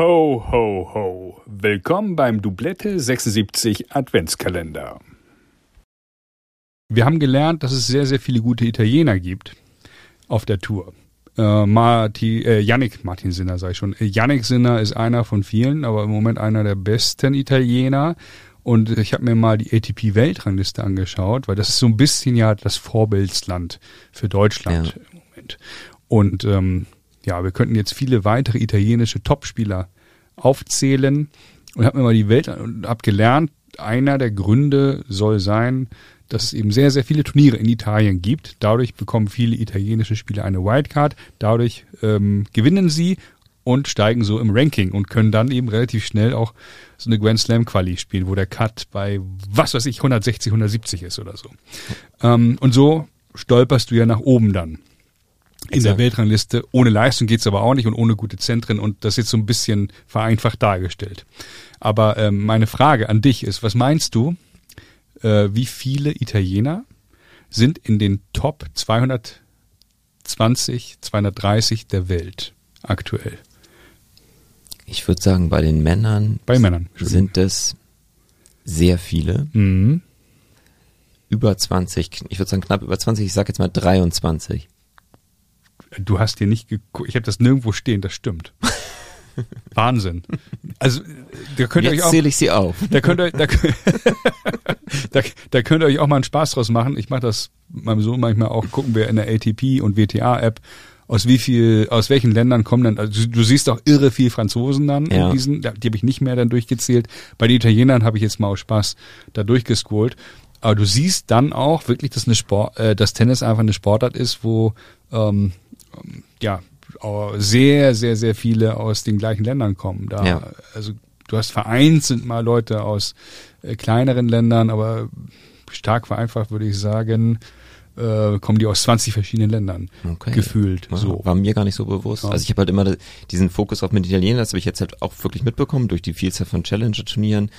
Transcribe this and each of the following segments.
Ho, ho, ho. Willkommen beim Doublette 76 Adventskalender. Wir haben gelernt, dass es sehr, sehr viele gute Italiener gibt auf der Tour. Äh, Marti, äh, Yannick Martin Sinner, sag ich schon. Yannick Sinner ist einer von vielen, aber im Moment einer der besten Italiener. Und ich habe mir mal die ATP-Weltrangliste angeschaut, weil das ist so ein bisschen ja das Vorbildsland für Deutschland ja. im Moment. Und ähm, ja, wir könnten jetzt viele weitere italienische Topspieler aufzählen und habe mir mal die Welt und habe gelernt, einer der Gründe soll sein, dass es eben sehr, sehr viele Turniere in Italien gibt. Dadurch bekommen viele italienische Spieler eine Wildcard. Dadurch ähm, gewinnen sie und steigen so im Ranking und können dann eben relativ schnell auch so eine Grand Slam Quali spielen, wo der Cut bei was weiß ich 160, 170 ist oder so. Ähm, und so stolperst du ja nach oben dann in der Weltrangliste. Ohne Leistung geht's aber auch nicht und ohne gute Zentren und das jetzt so ein bisschen vereinfacht dargestellt. Aber ähm, meine Frage an dich ist, was meinst du, äh, wie viele Italiener sind in den Top 220, 230 der Welt aktuell? Ich würde sagen, bei den Männern, bei Männern sind es sehr viele. Mhm. Über 20, ich würde sagen knapp über 20, ich sage jetzt mal 23. Du hast hier nicht geguckt, ich habe das nirgendwo stehen, das stimmt. Wahnsinn. Also da könnt ihr Jetzt euch auch zähle ich sie auf. Da könnt ihr da, da, da könnt ihr euch auch mal einen Spaß draus machen. Ich mache das meinem Sohn manchmal auch, gucken wir in der ATP und WTA App aus wie viel, aus welchen Ländern kommen dann, also du siehst auch irre viel Franzosen dann ja. in diesen, die habe ich nicht mehr dann durchgezählt. Bei den Italienern habe ich jetzt mal aus Spaß da durchgescrollt. Aber du siehst dann auch wirklich, dass eine Sport, äh, dass Tennis einfach eine Sportart ist, wo ähm, ja sehr, sehr, sehr viele aus den gleichen Ländern kommen. Da, ja. also du hast vereinzelt mal Leute aus äh, kleineren Ländern, aber stark vereinfacht würde ich sagen, äh, kommen die aus 20 verschiedenen Ländern okay. gefühlt. Ja, so. War mir gar nicht so bewusst. Ja. Also ich habe halt immer diesen Fokus auf mit Italienern, das habe ich jetzt halt auch wirklich mitbekommen durch die Vielzahl von Challenger-Turnieren.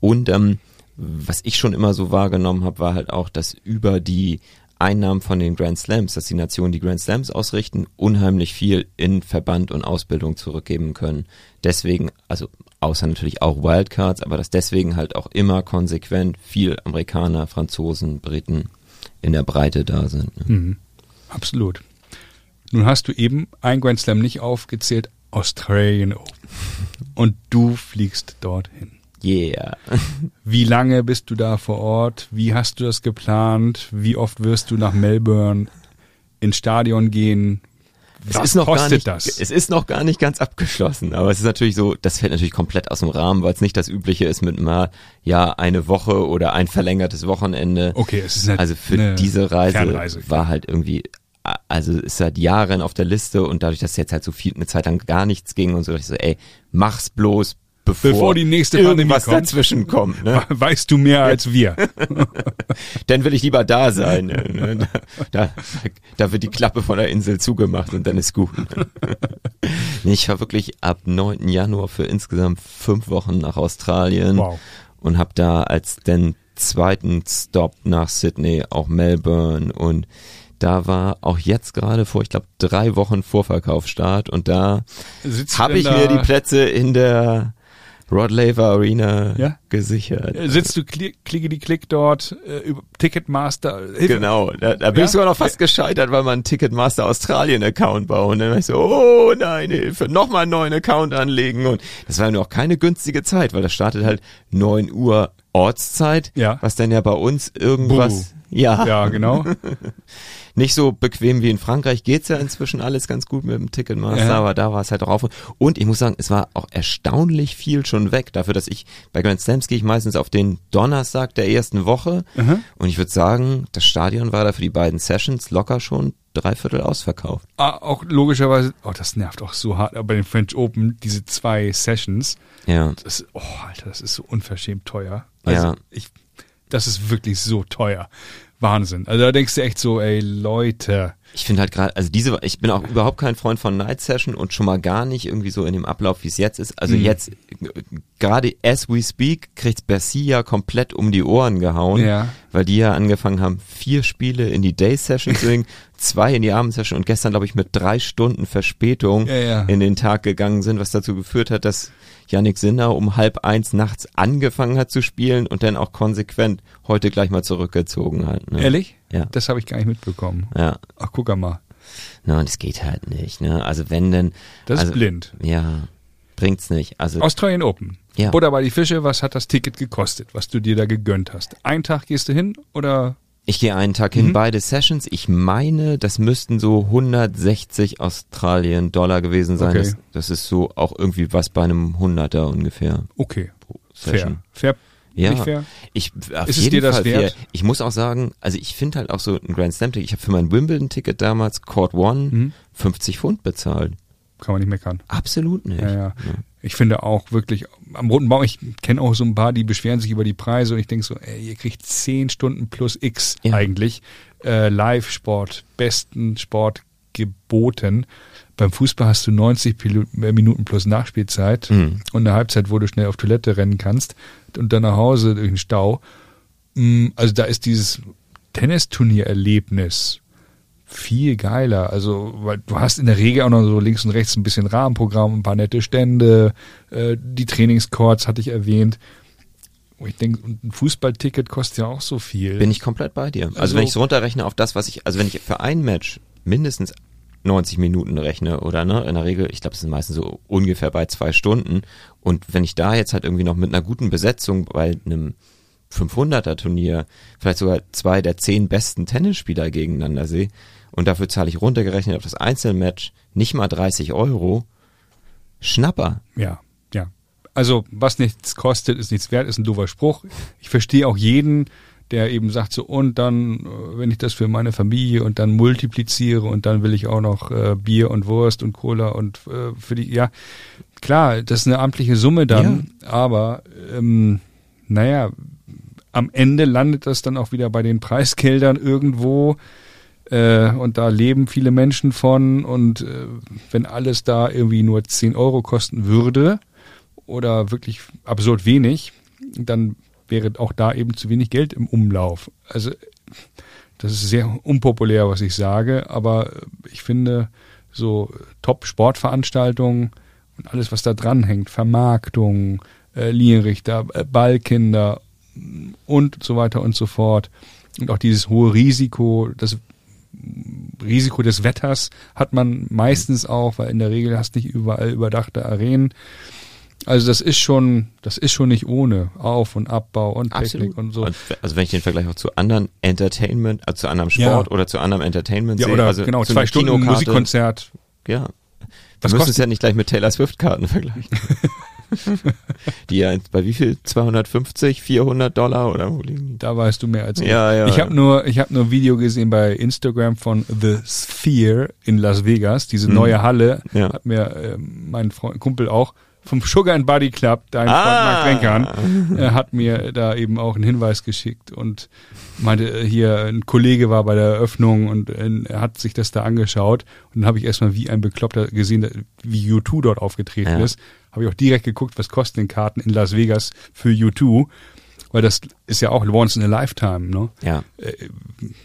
Und ähm, was ich schon immer so wahrgenommen habe, war halt auch, dass über die Einnahmen von den Grand Slams, dass die Nationen, die Grand Slams ausrichten, unheimlich viel in Verband und Ausbildung zurückgeben können. Deswegen, also außer natürlich auch Wildcards, aber dass deswegen halt auch immer konsequent viel Amerikaner, Franzosen, Briten in der Breite da sind. Ne? Mhm. Absolut. Nun hast du eben ein Grand Slam nicht aufgezählt, Australian Open. Und du fliegst dorthin. Yeah. Wie lange bist du da vor Ort? Wie hast du das geplant? Wie oft wirst du nach Melbourne ins Stadion gehen? Was es ist noch kostet nicht, das? Es ist noch gar nicht ganz abgeschlossen, aber es ist natürlich so, das fällt natürlich komplett aus dem Rahmen, weil es nicht das Übliche ist mit mal, ja, eine Woche oder ein verlängertes Wochenende. Okay, es ist eine, Also für diese Reise war halt irgendwie, also ist seit Jahren auf der Liste und dadurch, dass jetzt halt so viel eine Zeit lang gar nichts ging und so, dachte ich so, ey, mach's bloß, bevor, bevor die nächste irgendwas kommt, dazwischen kommt. Ne? Weißt du mehr als wir. dann will ich lieber da sein. Ne? Da, da wird die Klappe von der Insel zugemacht und dann ist gut. ich war wirklich ab 9. Januar für insgesamt fünf Wochen nach Australien wow. und habe da als den zweiten Stop nach Sydney auch Melbourne und da war auch jetzt gerade vor, ich glaube, drei Wochen Vorverkaufsstart und da habe ich mir die Plätze in der Rod Laver Arena ja? gesichert. Äh, sitzt du klick, klicke die Klick dort äh, über Ticketmaster? Hilfe. Genau, da, da bin ja? ich sogar noch fast gescheitert, weil man einen Ticketmaster Australien Account bauen. Und dann war ich so, oh nein, Hilfe, nochmal einen neuen Account anlegen. Und das war noch keine günstige Zeit, weil das startet halt neun Uhr Ortszeit, ja. was dann ja bei uns irgendwas, Buh. ja. Ja, genau. nicht so bequem wie in Frankreich geht's ja inzwischen alles ganz gut mit dem Ticketmaster, ja. aber da war es halt drauf. Und ich muss sagen, es war auch erstaunlich viel schon weg. Dafür, dass ich bei Grand Slams gehe ich meistens auf den Donnerstag der ersten Woche. Mhm. Und ich würde sagen, das Stadion war da für die beiden Sessions locker schon dreiviertel ausverkauft. Ah, auch logischerweise, oh, das nervt auch so hart bei den French Open, diese zwei Sessions. Ja. Das, oh, Alter, das ist so unverschämt teuer. Also ja. ich, das ist wirklich so teuer. Wahnsinn. Also da denkst du echt so, ey, Leute, Ich finde halt gerade, also diese, ich bin auch überhaupt kein Freund von Night Session und schon mal gar nicht irgendwie so in dem Ablauf, wie es jetzt ist. Also Mhm. jetzt, gerade as we speak, kriegt Bercia komplett um die Ohren gehauen, Ja. weil die ja angefangen haben, vier Spiele in die Day Session zu bringen, zwei in die Abendsession und gestern, glaube ich, mit drei Stunden Verspätung Ja, ja. in den Tag gegangen sind, was dazu geführt hat, dass Yannick Sinner um halb eins nachts angefangen hat zu spielen und dann auch konsequent heute gleich mal zurückgezogen hat. Ne? Ehrlich? Ja. Das habe ich gar nicht mitbekommen. Ja. Ach, guck mal. Na, und es geht halt nicht, ne? Also wenn denn. Das also, ist blind. Ja, bringt's nicht. Also Australian Open. Ja. Butter bei die Fische, was hat das Ticket gekostet, was du dir da gegönnt hast? Einen Tag gehst du hin oder? Ich gehe einen Tag Mhm. hin, beide Sessions. Ich meine, das müssten so 160 Australien Dollar gewesen sein. Okay. Das, das ist so auch irgendwie was bei einem Hunderter ungefähr Okay. pro Fair. Session. Fair. Ja, Nicht fair? ich auf Ist es jeden Fall wert? fair. Ich muss auch sagen, also ich finde halt auch so ein Grand Slam Ticket. Ich habe für mein Wimbledon Ticket damals Court One Mhm. 50 Pfund bezahlt. Kann man nicht meckern. Absolut nicht. Ja, ja. Ich finde auch wirklich, am Roten Baum, ich kenne auch so ein paar, die beschweren sich über die Preise und ich denke so, ey, ihr kriegt 10 Stunden plus X Ja. eigentlich. Äh, Live-Sport, besten Sport geboten. Beim Fußball hast du 90 Pilu- äh, Minuten plus Nachspielzeit Mhm. und eine Halbzeit, wo du schnell auf Toilette rennen kannst und dann nach Hause durch den Stau. Mm, Also da ist dieses Tennisturnier-Erlebnis viel geiler. Also, weil du hast in der Regel auch noch so links und rechts ein bisschen Rahmenprogramm, ein paar nette Stände, äh, die Trainingscourts hatte ich erwähnt. Wo ich denke, ein Fußballticket kostet ja auch so viel. Bin ich komplett bei dir. Also, Also- wenn ich es runterrechne auf das, was ich, also wenn ich für ein Match mindestens 90 Minuten rechne oder ne, in der Regel, ich glaube, es sind meistens so ungefähr bei zwei Stunden. Und wenn ich da jetzt halt irgendwie noch mit einer guten Besetzung bei einem 500er Turnier vielleicht sogar zwei der zehn besten Tennisspieler gegeneinander sehe und dafür zahle ich runtergerechnet auf das Einzelmatch nicht mal 30 Euro, Schnapper. Ja, ja. Also, was nichts kostet, ist nichts wert, ist ein doofer Spruch. Ich verstehe auch jeden, der eben sagt so, und dann, äh, wenn ich das für meine Familie und dann multipliziere und dann will ich auch noch äh, Bier und Wurst und Cola und äh, für die, ja, klar, das ist eine amtliche Summe dann, aber ähm, naja, am Ende landet das dann auch wieder bei den Preisgeldern irgendwo äh, und da leben viele Menschen von und äh, wenn alles da irgendwie nur 10 Euro kosten würde oder wirklich absurd wenig, dann wäre auch da eben zu wenig Geld im Umlauf. Also das ist sehr unpopulär, was ich sage, aber ich finde so Top-Sportveranstaltungen und alles, was da dran hängt, Vermarktung, äh, Linienrichter, Ballkinder und so weiter und so fort und auch dieses hohe Risiko, das Risiko des Wetters hat man meistens auch, weil in der Regel hast nicht überall überdachte Arenen. Also das ist schon, das ist schon nicht ohne Auf- und Abbau und Technik und so. Und, also wenn ich den Vergleich auch zu anderen Entertainment, also zu anderem Sport Ja. oder zu anderem Entertainment ja, sehe, oder also genau, zwei Stunden Musikkonzert. Ja. Wir Was müssen es ja nicht gleich mit Taylor Swift Karten vergleichen. die ja bei wie viel? 250, 400 Dollar oder wo liegen die? Da weißt du mehr als ich. Ja, ja, ich ja. habe nur, ich habe nur ein Video gesehen bei Instagram von The Sphere in Las Vegas, diese Mhm. neue Halle. Ja. Hat mir ähm, mein Freund, Kumpel auch vom Sugar and Body Club, dein Freund Mark Ah. Renkern, er hat mir da eben auch einen Hinweis geschickt und meinte, äh, hier ein Kollege war bei der Eröffnung und äh, er hat sich das da angeschaut und dann habe ich erstmal wie ein Bekloppter gesehen, wie U2 dort aufgetreten Ja. ist. Habe ich auch direkt geguckt, was kosten denn Karten in Las Vegas für U2, weil das ist ja auch once in a lifetime, ne? Ja. Äh,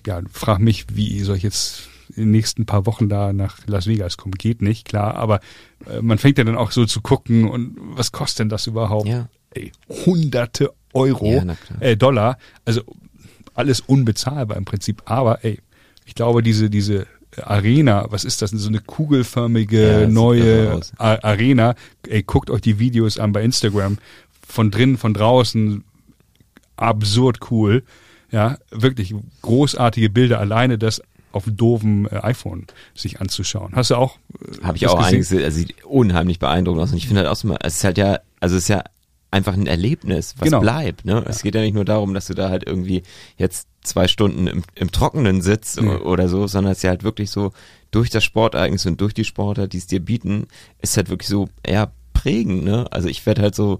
ja, frag mich, wie soll ich jetzt in den nächsten paar Wochen da nach Las Vegas kommen? Geht nicht, klar, aber äh, man fängt ja dann auch so zu gucken und was kostet denn das überhaupt? Ja. Ey, hunderte Euro, Ja, äh, Dollar, also alles unbezahlbar im Prinzip, aber ey, ich glaube, diese, diese Arena, was ist das? So eine kugelförmige Ja, neue Arena. Ey, guckt euch die Videos an bei Instagram. Von drinnen, von draußen. Absurd cool. Ja, wirklich großartige Bilder. Alleine das auf dem doofen äh, iPhone sich anzuschauen. Hast du auch? äh, Habe ich auch gesehen? einiges, also sieht unheimlich beeindruckend aus. Und ich finde halt auch so mal, es ist halt ja, also es ist ja einfach ein Erlebnis, was Genau. bleibt. Ne? Es geht ja nicht nur darum, dass du da halt irgendwie jetzt zwei Stunden im, im Trockenen sitzt o- oder so, sondern es ist ja halt wirklich so, durch das Sportereignis und durch die Sportler, die es dir bieten, ist halt wirklich so eher prägend. Ne? Also ich werde halt so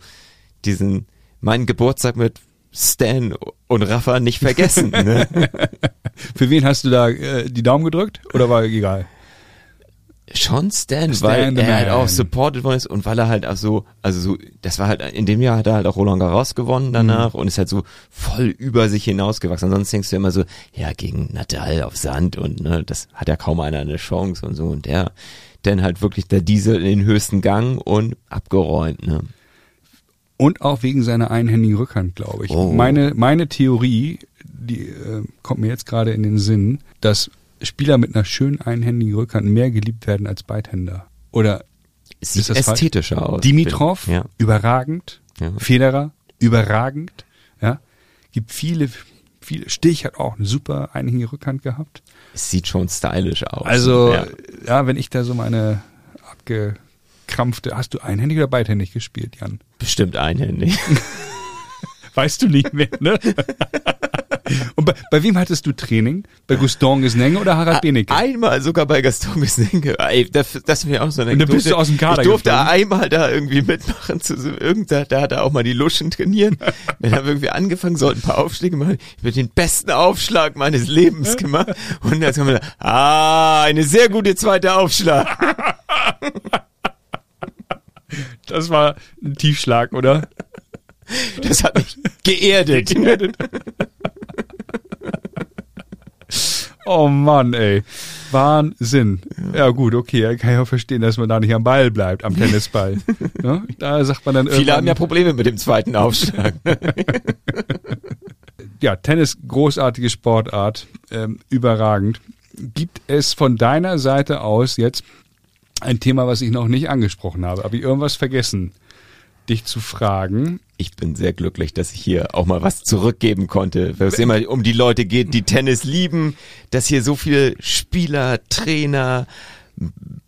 diesen, meinen Geburtstag mit Stan und Rafa nicht vergessen. Ne? Für wen hast du da äh, die Daumen gedrückt oder war egal? Schon Stan, Stan weil er halt auch supported worden ist und weil er halt auch so, also so, das war halt, in dem Jahr hat er halt auch Roland Garros gewonnen danach Mhm. und ist halt so voll über sich hinausgewachsen. Ansonsten denkst du immer so, ja, gegen Nadal auf Sand und ne, das hat ja kaum einer eine Chance und so und der, dann halt wirklich der Diesel in den höchsten Gang und abgeräumt, ne. Und auch wegen seiner einhändigen Rückhand, glaube ich. Oh. Meine, meine Theorie, die äh, kommt mir jetzt gerade in den Sinn, dass Spieler mit einer schönen einhändigen Rückhand mehr geliebt werden als Beidhänder. Oder Sieht Ist das falsch? ästhetischer aus. Dimitrov, Ja. überragend. Ja. Federer, überragend. Ja. Gibt viele, viele. Stich hat auch eine super einhändige Rückhand gehabt. Es sieht schon stylisch aus. Also, ja. ja, wenn ich da so meine abgekrampfte, hast du einhändig oder beidhändig gespielt, Jan? bestimmt einhändig. Weißt du nicht mehr, ne? Und bei, bei wem hattest du Training? Bei Guston Gesnenge oder Harald Benecke? Einmal sogar bei Gaston Gesnenge. Ey, das, das wäre auch so eine Und dann bist du aus dem Kader Ich durfte geflogen. einmal da irgendwie mitmachen zu irgendeiner, da hat er auch mal die Luschen trainieren. Wir haben irgendwie angefangen, sollten ein paar Aufschläge machen. Ich habe den besten Aufschlag meines Lebens gemacht. Und dann haben wir gesagt, ah, eine sehr gute zweite Aufschlag. Das war ein Tiefschlag, oder? Das hat mich geerdet. Oh Mann, ey. Wahnsinn. Ja, gut, okay. ja, Kann ich auch verstehen, dass man da nicht am Ball bleibt, am Tennisball. ne? Da sagt man dann Viele haben ja Probleme mit dem zweiten Aufschlag. ja, Tennis, großartige Sportart, ähm, überragend. Gibt es von deiner Seite aus jetzt ein Thema, was ich noch nicht angesprochen habe? Habe ich irgendwas vergessen, dich zu fragen? Ich bin sehr glücklich, dass ich hier auch mal was zurückgeben konnte, weil es immer um die Leute geht, die Tennis lieben, dass hier so viele Spieler, Trainer,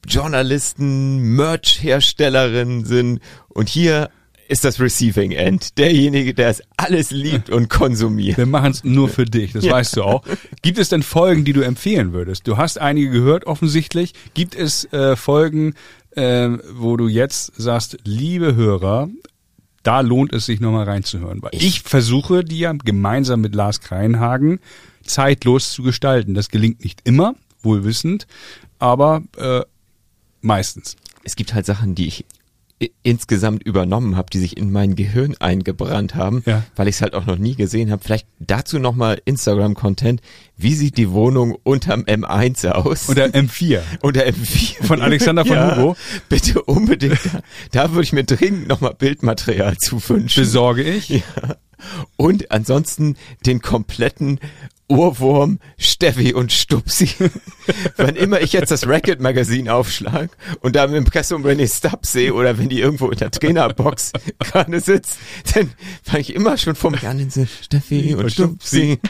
Journalisten, Merch-Herstellerinnen sind und hier ist das Receiving End, derjenige, der es alles liebt und konsumiert. Wir machen es nur für dich, das Ja. weißt du auch. Gibt es denn Folgen, die du empfehlen würdest? Du hast einige gehört, offensichtlich. Gibt es äh, Folgen, äh, wo du jetzt sagst, liebe Hörer, da lohnt es sich nochmal reinzuhören? Weil ich, versuche, die ja gemeinsam mit Lars Kreinhagen zeitlos zu gestalten. Das gelingt nicht immer, wohlwissend, aber äh, meistens. Es gibt halt Sachen, die ich insgesamt übernommen habe, die sich in mein Gehirn eingebrannt haben, Ja. weil ich es halt auch noch nie gesehen habe. Vielleicht dazu nochmal Instagram-Content. Wie sieht die Wohnung unterm M1 aus? Und der M4 Oder M4. von Alexander von ja, Hugo Bitte unbedingt. Da, da würde ich mir dringend nochmal Bildmaterial zu wünschen. besorge ich. Ja. Und ansonsten den kompletten Ohrwurm Steffi und Stupsi. Wann immer ich jetzt das Racket Magazin aufschlag und da im Impressum René Stubbs sehe oder wenn die irgendwo in der Trainerbox gerade sitzt, dann fange ich immer schon vom an so, Steffi und Und Stupsi.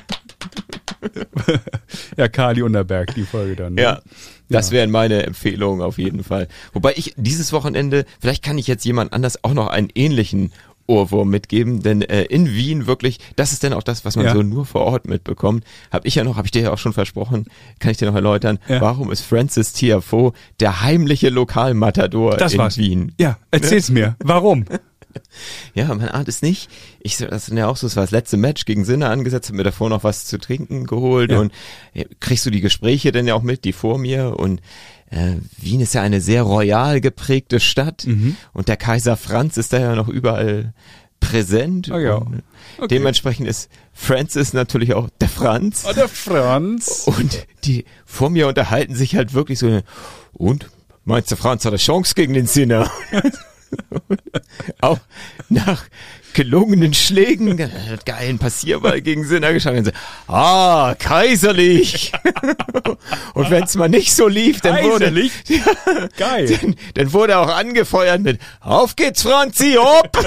Ja, Kali Unterberg, die Folge dann. ne? Ja. Das wären meine Empfehlungen auf jeden Fall. Wobei ich dieses Wochenende, vielleicht kann ich jetzt jemand anders auch noch einen ähnlichen Ohrwurm mitgeben, denn äh, in Wien wirklich, das ist dann auch das, was man Ja. so nur vor Ort mitbekommt. Habe ich ja noch, habe ich dir ja auch schon versprochen, kann ich dir noch erläutern, Ja. warum ist Francis Tiafoe der heimliche Lokalmatador Das in war's. Wien? Ja, erzähl's mir. Warum? Ja, man ahnt es nicht. Ich, das ist ja auch so, es war das letzte Match gegen Sinne angesetzt, hab mir davor noch was zu trinken geholt Ja. und ja, kriegst du die Gespräche denn ja auch mit, die vor mir und äh, Wien ist ja eine sehr royal geprägte Stadt Mhm. und der Kaiser Franz ist da ja noch überall präsent. Ah ja. Okay. Dementsprechend ist Francis natürlich auch der Franz. Oh, der Franz. Und die vor mir unterhalten sich halt wirklich so, und meinst du, Franz hat eine Chance gegen den Sinner? auch nach gelungenen Schlägen, äh, geilen Passierball gegen Sinner so, ah, kaiserlich. und wenn es mal nicht so lief, dann wurde? Geil. dann, dann wurde auch angefeuert mit, auf geht's Franzi, hopp!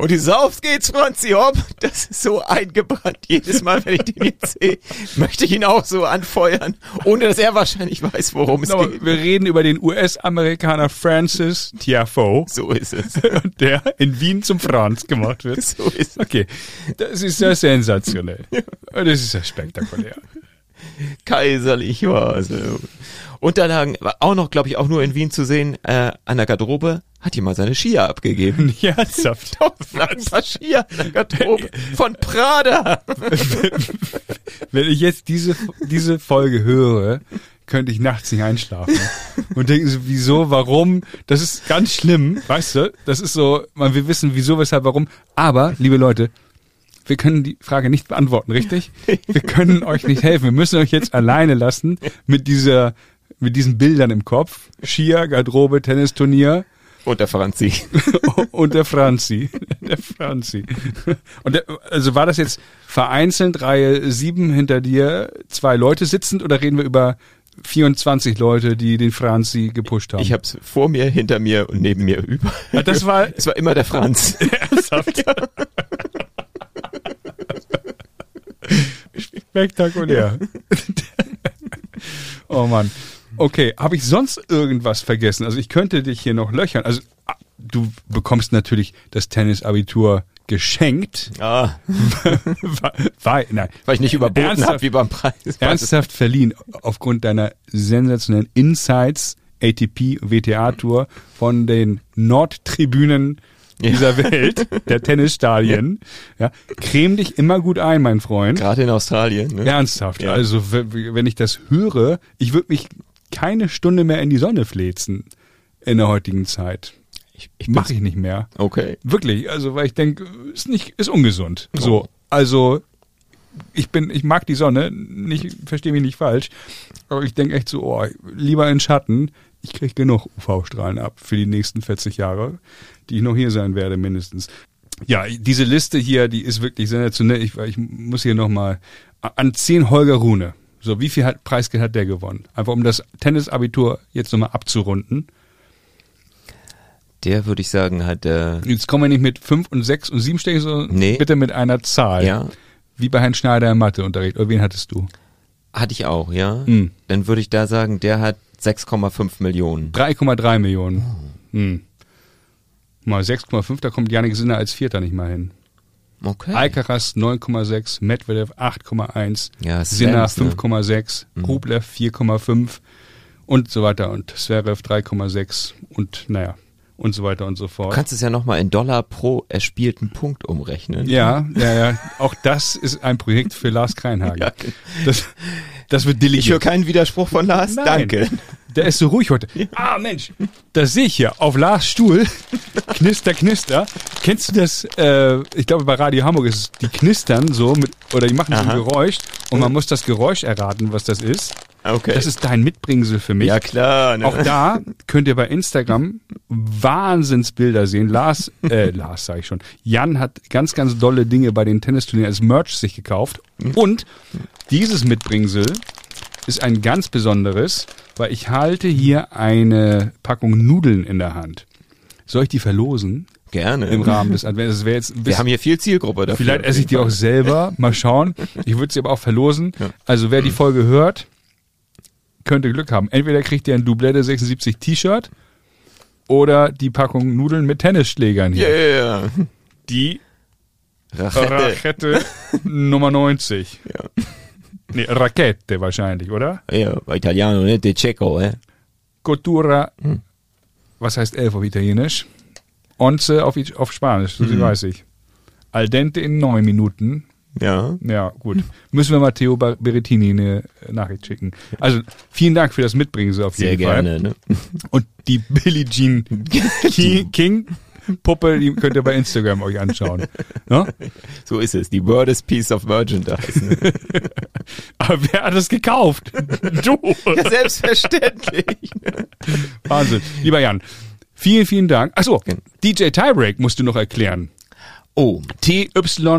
Und dieses Auf geht's, Franzi, hopp, das ist so eingebrannt. Jedes Mal, wenn ich den jetzt sehe, möchte ich ihn auch so anfeuern, ohne dass er wahrscheinlich weiß, worum es Aber geht. wir reden über den US-Amerikaner Francis Tiafoe, So ist es. der in Wien zum Franz gemacht wird. So ist es. Okay, das ist ja sensationell. Das ist ja spektakulär. Kaiserlich war es. Unterlagen, war auch noch, glaube ich, auch nur in Wien zu sehen, äh, an der Garderobe, hat jemand seine Skier abgegeben. Ja, ernsthaft. Ein paar Skier an der Garderobe von Prada. Wenn ich jetzt diese, diese Folge höre, könnte ich nachts nicht einschlafen. Und denken so, wieso, warum? Das ist ganz schlimm, weißt du? Das ist so, man will wissen, wieso, weshalb, warum. Aber, liebe Leute, wir können die Frage nicht beantworten, richtig? Wir können euch nicht helfen. Wir müssen euch jetzt alleine lassen mit dieser, mit diesen Bildern im Kopf. Skier, Garderobe, Tennisturnier Und der Franzi. und der Franzi. Der Franzi. Und der, also war das jetzt vereinzelt Reihe 7 hinter dir, zwei Leute sitzend oder reden wir über 24 Leute, die den Franzi gepusht haben? Ich hab's vor mir, hinter mir und neben mir über. Ja, das war Es war immer der Franz. ernsthaft. Spektakulär. oh Mann. Okay, habe ich sonst irgendwas vergessen? Also ich könnte dich hier noch löchern. Also ah, du bekommst natürlich das Tennisabitur geschenkt. Ah, war, nein, weil ich nicht überboten Ernsthaft? habe wie beim Preis. ernsthaft verliehen aufgrund deiner sensationellen Insights ATP WTA Tour von den Nordtribünen dieser Welt, der Tennisstadien. Ja, creme dich immer gut ein, mein Freund. Gerade in Australien. Ne? Ernsthaft. Ja. Also wenn ich das höre, ich würde mich keine Stunde mehr in die Sonne flezen in der heutigen Zeit. Ich, ich Mache ich nicht mehr. Okay. Wirklich, also weil ich denke, ist nicht, ist ungesund. Oh. So, also ich bin, ich mag die Sonne, nicht, verstehe mich nicht falsch, aber ich denke echt so, oh, lieber in Schatten. Ich kriege genug UV-Strahlen ab für die nächsten 40 Jahre, die ich noch hier sein werde mindestens. Ja, diese Liste hier, die ist wirklich sensationell. Ich, ich muss hier nochmal an 10 Holger Rune. So, wie viel hat, Preisgeld hat der gewonnen? Einfach um das Tennisabitur jetzt nochmal abzurunden. Der würde ich sagen hat äh, Jetzt kommen wir nicht mit 5 und 6 und 7 Stechen, sondern Nee. bitte mit einer Zahl. ja Wie bei Herrn Schneider im Matheunterricht. Oder wen hattest du? hatte ich auch, ja. Hm. Dann würde ich da sagen, der hat 6,5 Millionen. 3,3 Millionen. Hm. Mal 6,5, da kommt Janik Sinner als Vierter nicht mal hin. Okay. Alcaraz 9,6, Medvedev 8,1, Ja, Sinner Slams, ne? 5,6, Rublev 4,5 und so weiter und Zverev 3,6 und naja und so weiter und so Du fort. kannst es ja nochmal in Dollar pro erspielten Punkt umrechnen. Ja, ja, ja. Auch das ist ein Projekt für Lars Kreinhagen. Ja. Das, das wird Ich höre delegiert. keinen Widerspruch von Lars. Nein. Danke. Der ist so ruhig heute. Ah, Mensch, das sehe ich hier auf Lars Stuhl. Knister, knister. Kennst du das? Äh, ich glaube, bei Radio Hamburg ist es, die knistern so mit, oder die machen so Aha. ein Geräusch und man muss das Geräusch erraten, was das ist. Okay. Das ist dein Mitbringsel für mich. ja klar. Ne? Auch da könnt ihr bei Instagram Wahnsinnsbilder sehen. Lars, äh, Lars sage ich schon. Jan hat ganz, ganz dolle Dinge bei den Tennisturnieren als Merch sich gekauft. Und dieses Mitbringsel ist ein ganz besonderes, weil ich halte hier eine Packung Nudeln in der Hand. Soll ich die verlosen Gerne. im Rahmen des Advents? Wir haben hier viel Zielgruppe dafür. Vielleicht esse ich die auch selber. Mal schauen. Ich würde sie aber auch verlosen. Ja. Also wer die Folge hört, könnte Glück haben. Entweder kriegt ihr ein Doublette 76 T-Shirt oder die Packung Nudeln mit Tennisschlägern hier. Yeah. Die Rachette. Rachette Nummer 90. Ja. Nee, Rakete wahrscheinlich, oder? Ja, Italiano, ne? De Cecco, eh? Cottura, Hm. was heißt elf auf Italienisch? Onze auf, auf Spanisch, so Mhm. weiß ich. Al dente in neun Minuten. Ja. Ja, gut. Müssen wir Matteo Berettini eine Nachricht schicken. Also vielen Dank für das Mitbringen auf Sehr jeden Fall. gerne, ne? Und die Billie Jean King, King Puppe, die könnt ihr bei Instagram euch anschauen. Ne? So ist es. Die Wordest Piece of Merchandise. Ne? Aber wer hat das gekauft? Du. ja, selbstverständlich. Wahnsinn. Lieber Jan, vielen, vielen Dank. Achso. DJ Tiebreak musst du noch erklären. Oh, TY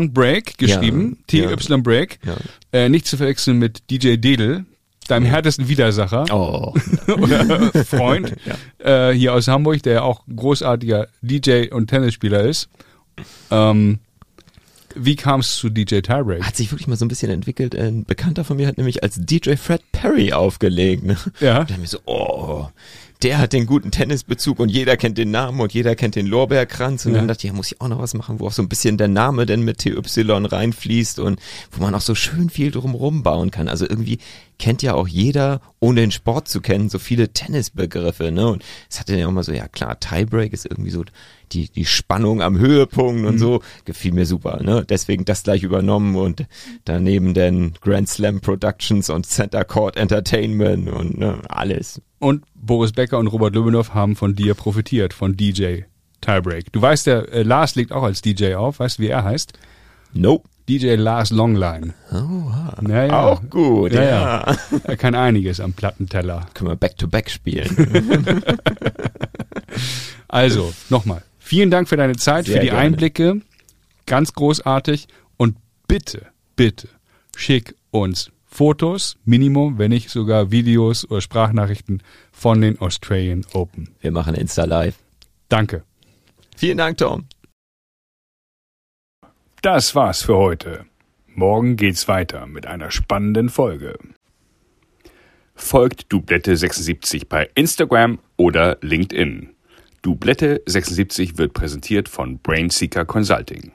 Break geschrieben. Ja, TY Break. Ja. Äh, nicht zu verwechseln mit DJ Dedel, deinem härtesten Widersacher. oh. oder Freund äh, hier aus Hamburg, der auch großartiger DJ und Tennisspieler ist. Ähm, wie kam es zu DJ Tiebreak? Hat sich wirklich mal so ein bisschen entwickelt. Ein Bekannter von mir hat nämlich als DJ Fred Perry aufgelegt. Ne? Ja. Und da mir so, oh, der hat den guten Tennisbezug und jeder kennt den Namen und jeder kennt den Lorbeerkranz. Und Ja. dann dachte ich, ja, muss ich auch noch was machen, wo auch so ein bisschen der Name denn mit TY reinfließt und wo man auch so schön viel drumrum bauen kann. Also irgendwie kennt ja auch jeder, ohne den Sport zu kennen, so viele Tennisbegriffe, ne? Und es hatte ja auch mal so, ja klar, Tiebreak ist irgendwie so die, die Spannung am Höhepunkt und mhm. so. Gefiel mir super, ne? Deswegen das gleich übernommen und daneben dann Grand Slam Productions und Center Court Entertainment und ne, alles. Und Boris Becker und Robert Lübenow haben von dir profitiert, von DJ Tiebreak. Du weißt, der äh, Lars legt auch als DJ auf. Weißt du, wie er heißt? Nope. DJ Lars Longline. Oh, ja, ja. Auch gut, ja, ja. Er kann einiges am Plattenteller. Können wir Back-to-Back -back spielen. also, nochmal. Vielen Dank für deine Zeit, Sehr für die gerne. Einblicke. Ganz großartig. Und bitte, bitte, schick uns Fotos, Minimum, wenn nicht sogar Videos oder Sprachnachrichten von den Australian Open. Wir machen Insta Live. Danke. Vielen Dank, Tom. Das war's für heute. Morgen geht's weiter mit einer spannenden Folge. Folgt Dublette76 bei Instagram oder LinkedIn. Dublette76 wird präsentiert von Brainseeker Consulting.